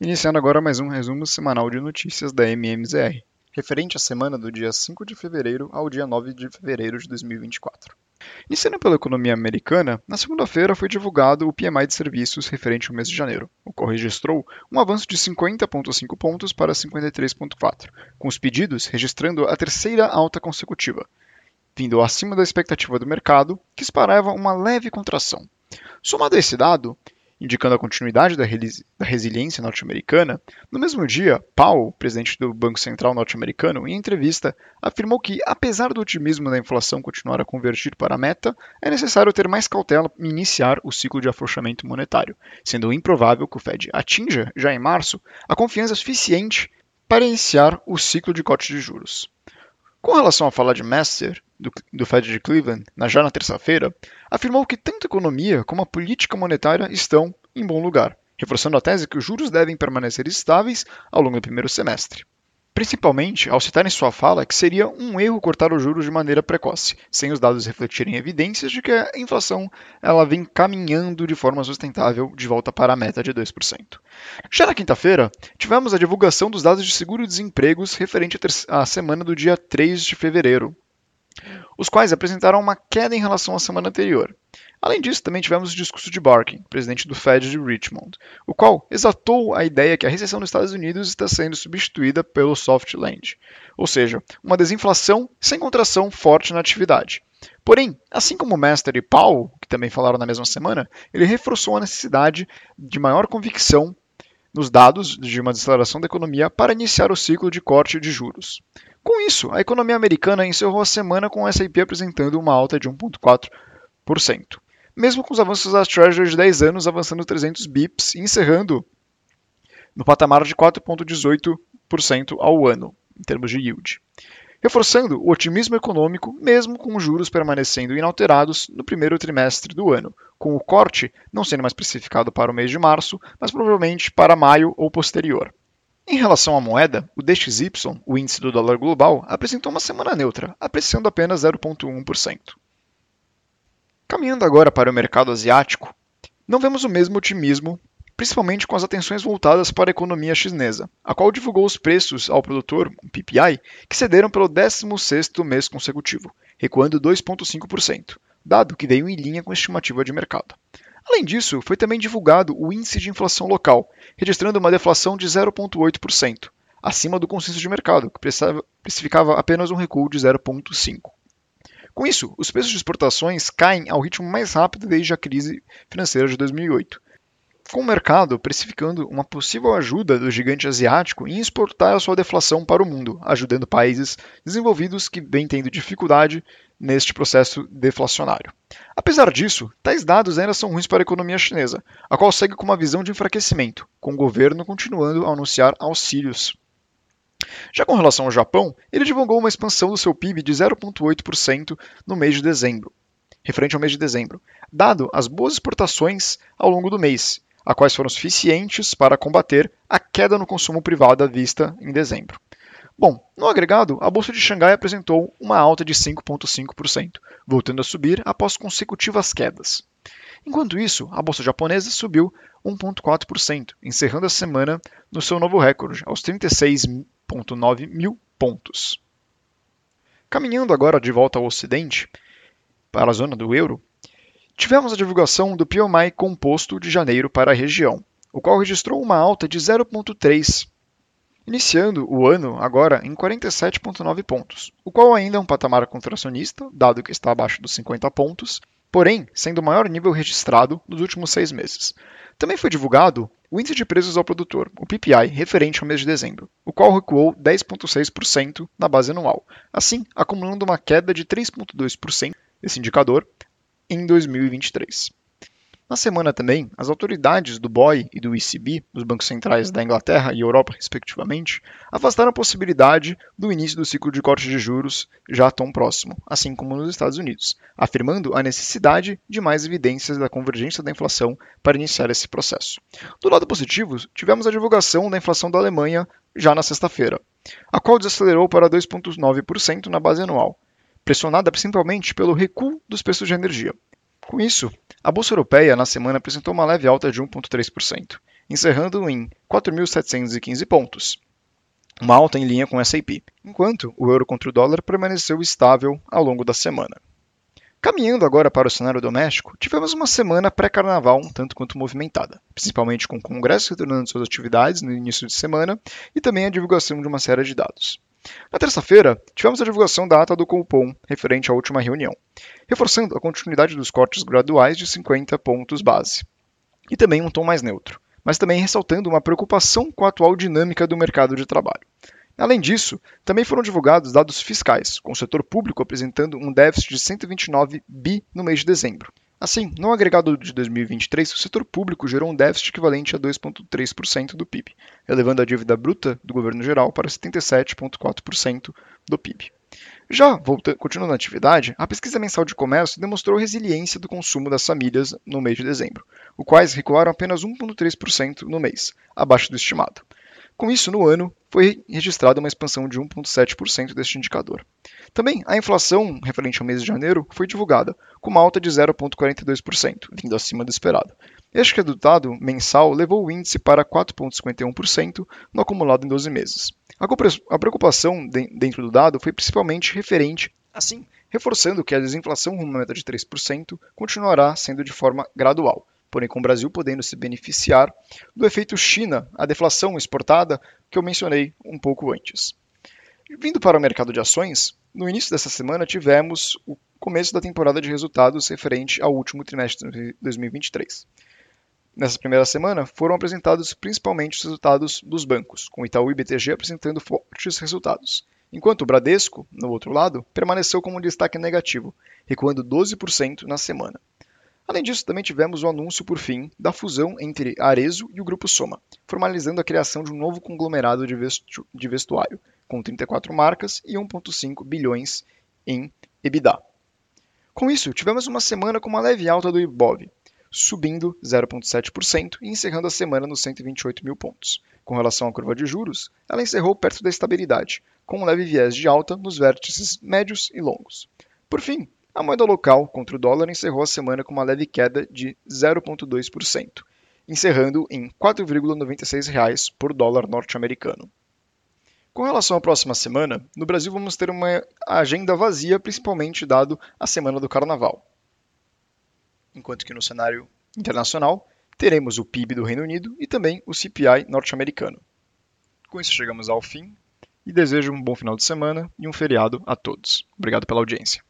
Iniciando agora mais um resumo semanal de notícias da MMZR, referente à semana do dia 5 de fevereiro ao dia 9 de fevereiro de 2024. Iniciando pela economia americana, na segunda-feira foi divulgado o PMI de serviços referente ao mês de janeiro, o qual registrou um avanço de 50,5 pontos para 53,4, com os pedidos registrando a terceira alta consecutiva, vindo acima da expectativa do mercado, que esperava uma leve contração. Somado a esse dado, indicando a continuidade da, da resiliência norte-americana, no mesmo dia, Powell, presidente do Banco Central norte-americano, em entrevista, afirmou que, apesar do otimismo da inflação continuar a convergir para a meta, é necessário ter mais cautela em iniciar o ciclo de afrouxamento monetário, sendo improvável que o Fed atinja, já em março, a confiança suficiente para iniciar o ciclo de corte de juros. Com relação à fala de Master, do, do Fed de Cleveland, na, já na terça-feira, afirmou que tanto a economia como a política monetária estão em bom lugar, reforçando a tese que os juros devem permanecer estáveis ao longo do primeiro semestre principalmente ao citar em sua fala que seria um erro cortar os juros de maneira precoce, sem os dados refletirem evidências de que a inflação ela vem caminhando de forma sustentável de volta para a meta de 2%. Já na quinta-feira, tivemos a divulgação dos dados de seguro-desempregos referente à semana do dia 3 de fevereiro, os quais apresentaram uma queda em relação à semana anterior. Além disso, também tivemos o discurso de Barkin, presidente do Fed de Richmond, o qual exaltou a ideia que a recessão nos Estados Unidos está sendo substituída pelo soft land, ou seja, uma desinflação sem contração forte na atividade. Porém, assim como Master e Powell, que também falaram na mesma semana, ele reforçou a necessidade de maior convicção nos dados de uma desaceleração da economia para iniciar o ciclo de corte de juros. Com isso, a economia americana encerrou a semana com o S&P apresentando uma alta de 1,4%, mesmo com os avanços das Treasury de 10 anos avançando 300 bips e encerrando no patamar de 4,18% ao ano, em termos de yield, reforçando o otimismo econômico mesmo com os juros permanecendo inalterados no primeiro trimestre do ano, com o corte não sendo mais especificado para o mês de março, mas provavelmente para maio ou posterior. Em relação à moeda, o DXY, o índice do dólar global, apresentou uma semana neutra, apreciando apenas 0,1%. Caminhando agora para o mercado asiático, não vemos o mesmo otimismo, principalmente com as atenções voltadas para a economia chinesa, a qual divulgou os preços ao produtor, PPI, que cederam pelo 16º mês consecutivo, recuando 2,5%, dado que veio em linha com a estimativa de mercado. Além disso, foi também divulgado o índice de inflação local, registrando uma deflação de 0,8%, acima do consenso de mercado, que precificava apenas um recuo de 0,5%. Com isso, os preços de exportações caem ao ritmo mais rápido desde a crise financeira de 2008, com o mercado precificando uma possível ajuda do gigante asiático em exportar a sua deflação para o mundo, ajudando países desenvolvidos que vêm tendo dificuldade neste processo deflacionário. Apesar disso, tais dados ainda são ruins para a economia chinesa, a qual segue com uma visão de enfraquecimento, com o governo continuando a anunciar auxílios. Já com relação ao Japão, ele divulgou uma expansão do seu PIB de 0,8% no mês de dezembro, referente ao mês de dezembro, dado as boas exportações ao longo do mês, a quais foram suficientes para combater a queda no consumo privado à vista em dezembro. Bom, no agregado, a bolsa de Xangai apresentou uma alta de 5,5%, voltando a subir após consecutivas quedas. Enquanto isso, a bolsa japonesa subiu 1,4%, encerrando a semana no seu novo recorde, aos 36,9 mil pontos. Caminhando agora de volta ao Ocidente, para a zona do euro, tivemos a divulgação do PMI composto de janeiro para a região, o qual registrou uma alta de 0,3 iniciando o ano agora em 47,9 pontos, o qual ainda é um patamar contracionista, dado que está abaixo dos 50 pontos, porém sendo o maior nível registrado nos últimos seis meses. Também foi divulgado o Índice de Preços ao Produtor, o PPI, referente ao mês de dezembro, o qual recuou 10,6% na base anual, assim acumulando uma queda de 3,2% desse indicador em 2023. Na semana também, as autoridades do BOE e do ECB, os bancos centrais da Inglaterra e Europa, respectivamente, afastaram a possibilidade do início do ciclo de corte de juros já tão próximo, assim como nos Estados Unidos, afirmando a necessidade de mais evidências da convergência da inflação para iniciar esse processo. Do lado positivo, tivemos a divulgação da inflação da Alemanha já na sexta-feira, a qual desacelerou para 2,9% na base anual, pressionada principalmente pelo recuo dos preços de energia. Com isso, a bolsa europeia na semana apresentou uma leve alta de 1,3%, encerrando em 4.715 pontos, uma alta em linha com o S&P, enquanto o euro contra o dólar permaneceu estável ao longo da semana. Caminhando agora para o cenário doméstico, tivemos uma semana pré-carnaval um tanto quanto movimentada, principalmente com o Congresso retornando suas atividades no início de semana e também a divulgação de uma série de dados. Na terça-feira, tivemos a divulgação da ata do Copom referente à última reunião, reforçando a continuidade dos cortes graduais de 50 pontos base, e também um tom mais neutro, mas também ressaltando uma preocupação com a atual dinâmica do mercado de trabalho. Além disso, também foram divulgados dados fiscais, com o setor público apresentando um déficit de 129 bi no mês de dezembro. Assim, no agregado de 2023, o setor público gerou um déficit equivalente a 2,3% do PIB, elevando a dívida bruta do governo geral para 77,4% do PIB. Já voltando, continuando na atividade, a pesquisa mensal de comércio demonstrou resiliência do consumo das famílias no mês de dezembro, os quais recuaram apenas 1,3% no mês, abaixo do estimado. Com isso, no ano, foi registrada uma expansão de 1,7% deste indicador. Também a inflação referente ao mês de janeiro foi divulgada, com uma alta de 0,42%, vindo acima do esperado. Este resultado mensal levou o índice para 4,51% no acumulado em 12 meses. A preocupação dentro do dado foi principalmente referente, assim, reforçando que a desinflação rumo à meta de 3% continuará sendo de forma gradual, porém com o Brasil podendo se beneficiar do efeito China, a deflação exportada que eu mencionei um pouco antes. Vindo para o mercado de ações, no início dessa semana tivemos o começo da temporada de resultados referente ao último trimestre de 2023. Nessa primeira semana foram apresentados principalmente os resultados dos bancos, com Itaú e BTG apresentando fortes resultados, enquanto o Bradesco, no outro lado, permaneceu como um destaque negativo, recuando 12% na semana. Além disso, também tivemos o anúncio, por fim, da fusão entre Arezo e o Grupo Soma, formalizando a criação de um novo conglomerado de vestuário, com 34 marcas e 1,5 bilhões em EBITDA. Com isso, tivemos uma semana com uma leve alta do IBOV, subindo 0,7% e encerrando a semana nos 128 mil pontos. Com relação à curva de juros, ela encerrou perto da estabilidade, com um leve viés de alta nos vértices médios e longos. Por fim, a moeda local contra o dólar encerrou a semana com uma leve queda de 0,2%, encerrando em R$ 4,96 por dólar norte-americano. Com relação à próxima semana, no Brasil vamos ter uma agenda vazia, principalmente dado a semana do Carnaval. Enquanto que no cenário internacional, teremos o PIB do Reino Unido e também o CPI norte-americano. Com isso chegamos ao fim e desejo um bom final de semana e um feriado a todos. Obrigado pela audiência.